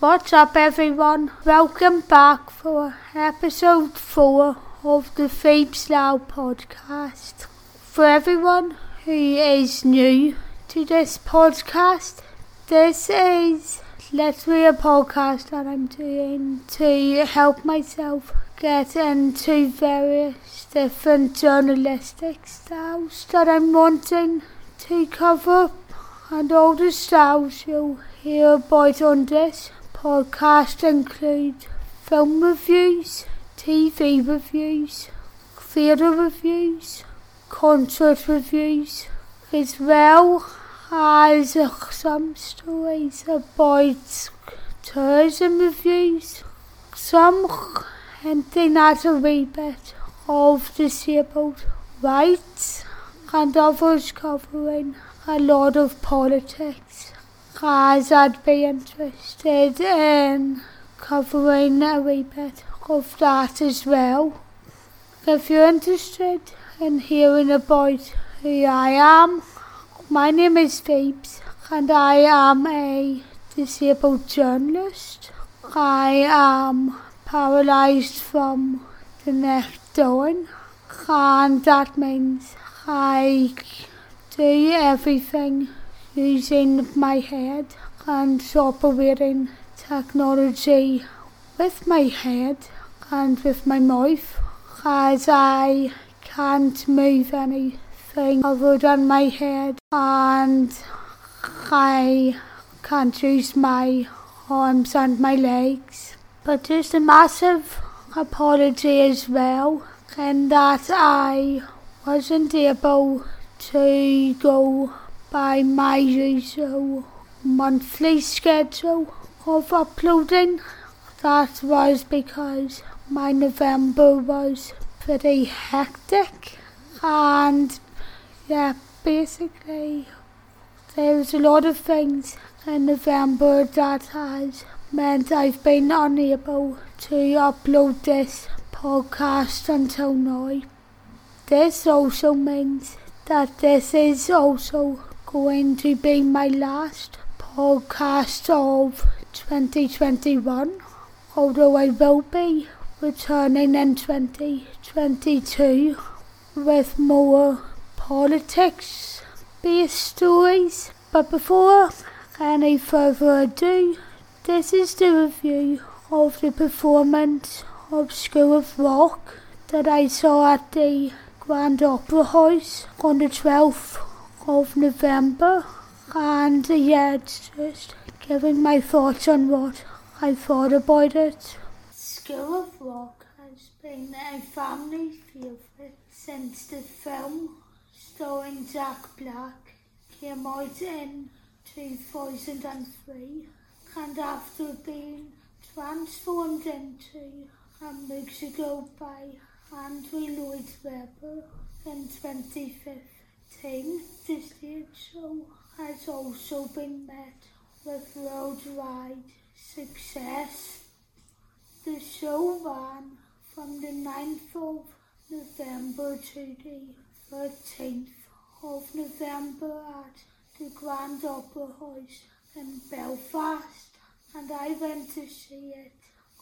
What's up, everyone? Welcome back for episode 4 of the Phoebs Now podcast. For everyone who is new to this podcast, this is literally a podcast that I'm doing to help myself get into various different journalistic styles that I'm wanting to cover and all the styles you'll hear about on this podcast include film reviews, TV reviews, theatre reviews, concert reviews, as well as some stories about tourism reviews, some hinting at a wee bit of disabled rights, and others covering a lot of politics, as I'd be interested in covering a wee bit of that as well. If you're interested in hearing about who I am, my name is Phoebs and I am a disabled journalist. I am paralysed from the neck down and that means I do everything using my head and operating technology with my head and with my mouth as I can't move anything other than my head and I can't use my arms and my legs. But just a massive apology as well in that I wasn't able to go by my usual uh, monthly schedule of uploading. That was because my November was pretty hectic and yeah, basically there was a lot of things in November that has meant I've been unable to upload this podcast until now. This also means that this is also going to be my last podcast of 2021, although I will be returning in 2022 with more politics based stories. But before any further ado, this is the review of the performance of School of Rock that I saw at the Grand Opera House on the 12th of November. And yeah, it's just giving my thoughts on what I thought about it. School of Rock has been a family favourite since the film starring Jack Black came out in 2003 and after being transformed into a musical by Andrew Lloyd Webber in 2015, thing. This show has also been met with worldwide success. The show ran from the 9th of November to the 13th of November at the Grand Opera House in Belfast and I went to see it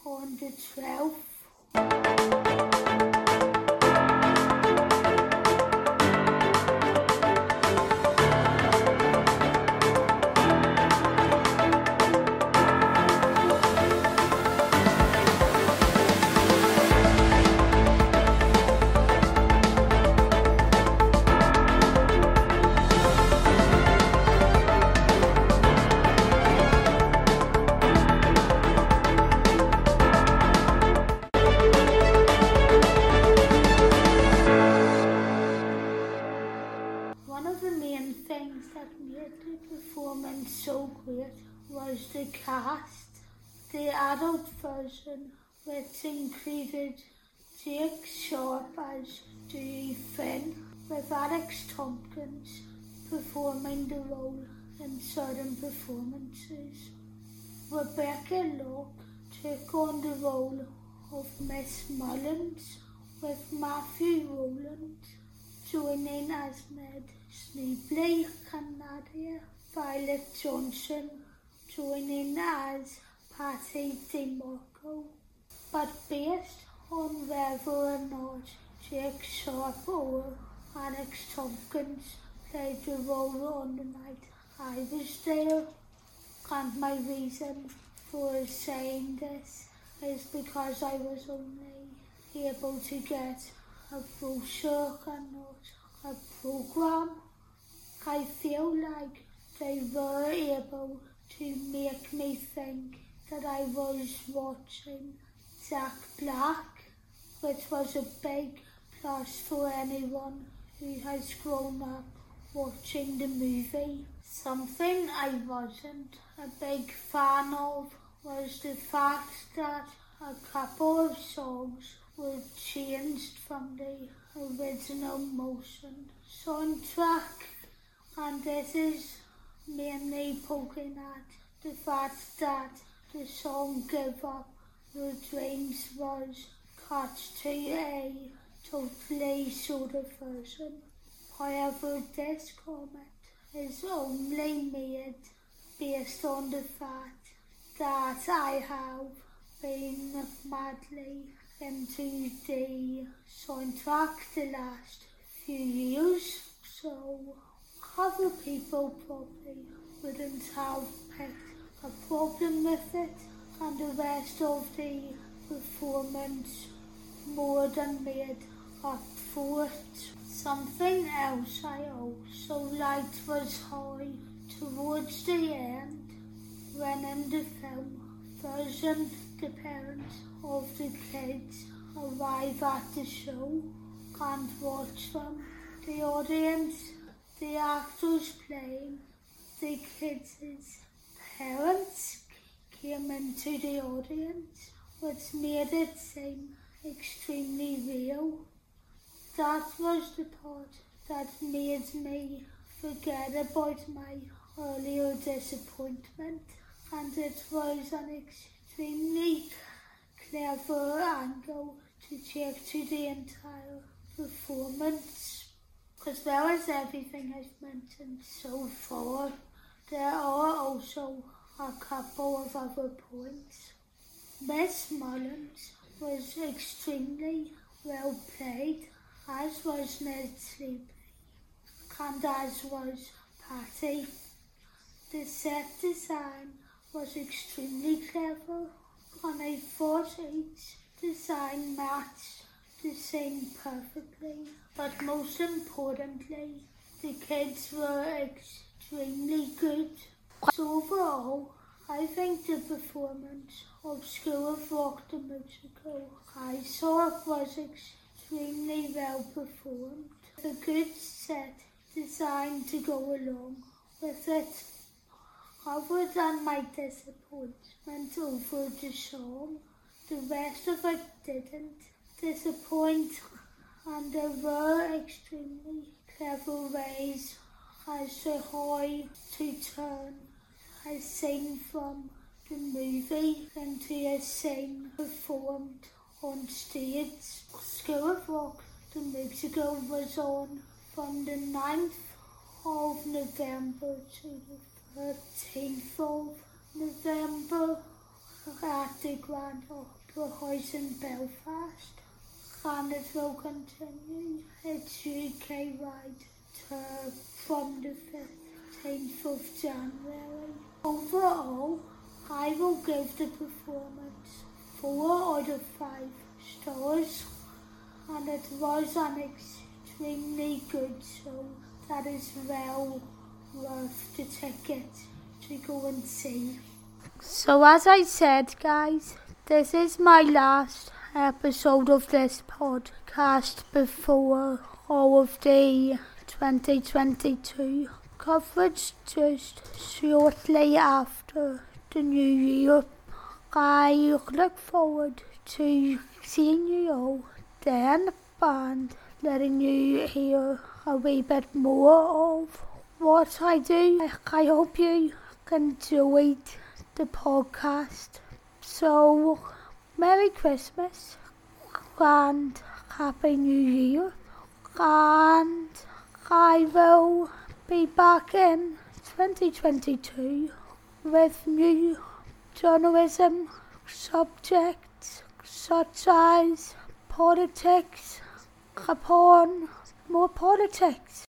on the 12th performance so great was the cast. The adult version, which included Jake Sharp as Dewey Finn, with Alex Tompkins performing the role in certain performances. Rebecca Lock took on the role of Miss Mullins, with Matthew Rowland joining as Ned And Nadia Violet Johnson joining as Patty Di Marco, but based on whether or not Jake Sharp or Alex Tompkins played the role on the night I was there. And my reason for saying this is because I was only able to get a brochure and not a program. I feel like they were able to make me think that I was watching Jack Black, which was a big plus for anyone who has grown up watching the movie. Something I wasn't a big fan of was the fact that a couple of songs were changed from the original motion soundtrack and this is mainly poking at the fact that the song Give Up Your Dreams was cut to a totally sort of version. However, this comment is only made based on the fact that I have been madly into the soundtrack the last few years, so other people probably wouldn't have picked a problem with it, and the rest of the performance more than made up for it. Something else I also liked was how towards the end, when in the film version the parents of the kids arrive at the show and watch them, the audience, the actors playing the kids' parents came into the audience, which made it seem extremely real. That was the part that made me forget about my earlier disappointment, and it was an extremely clever angle to check to the entire performance. As well as everything I've mentioned so far, there are also a couple of other points. Miss Mullins was extremely well played, as was Ned Schneebly, and as was Patty. The set design was extremely clever, and I thought each design matched the scene perfectly. But most importantly, the kids were extremely good. So overall, I think the performance of School of Rock the musical I saw was extremely well performed. A good set designed to go along with it. Other than my disappointment over the song, the rest of it didn't disappoint and there were extremely clever ways as to how to turn a scene from the movie into a scene performed on stage. School of Rock, the musical, was on from the 9th of November to the 13th of November at the Grand Opera House in Belfast. And it will continue its UK ride tour from the 15th of January. Overall, I will give the performance four out of five stars, and it was an extremely good show that is well worth the ticket to go and see. So, as I said, guys, this is my last episode of this podcast before all of the 2022 coverage just shortly after the new year. I look forward to seeing you all then and letting you hear a wee bit more of what I do. I hope you enjoyed the podcast. So, Merry Christmas and Happy New Year. And I will be back in 2022 with new journalism subjects such as politics, upon more politics.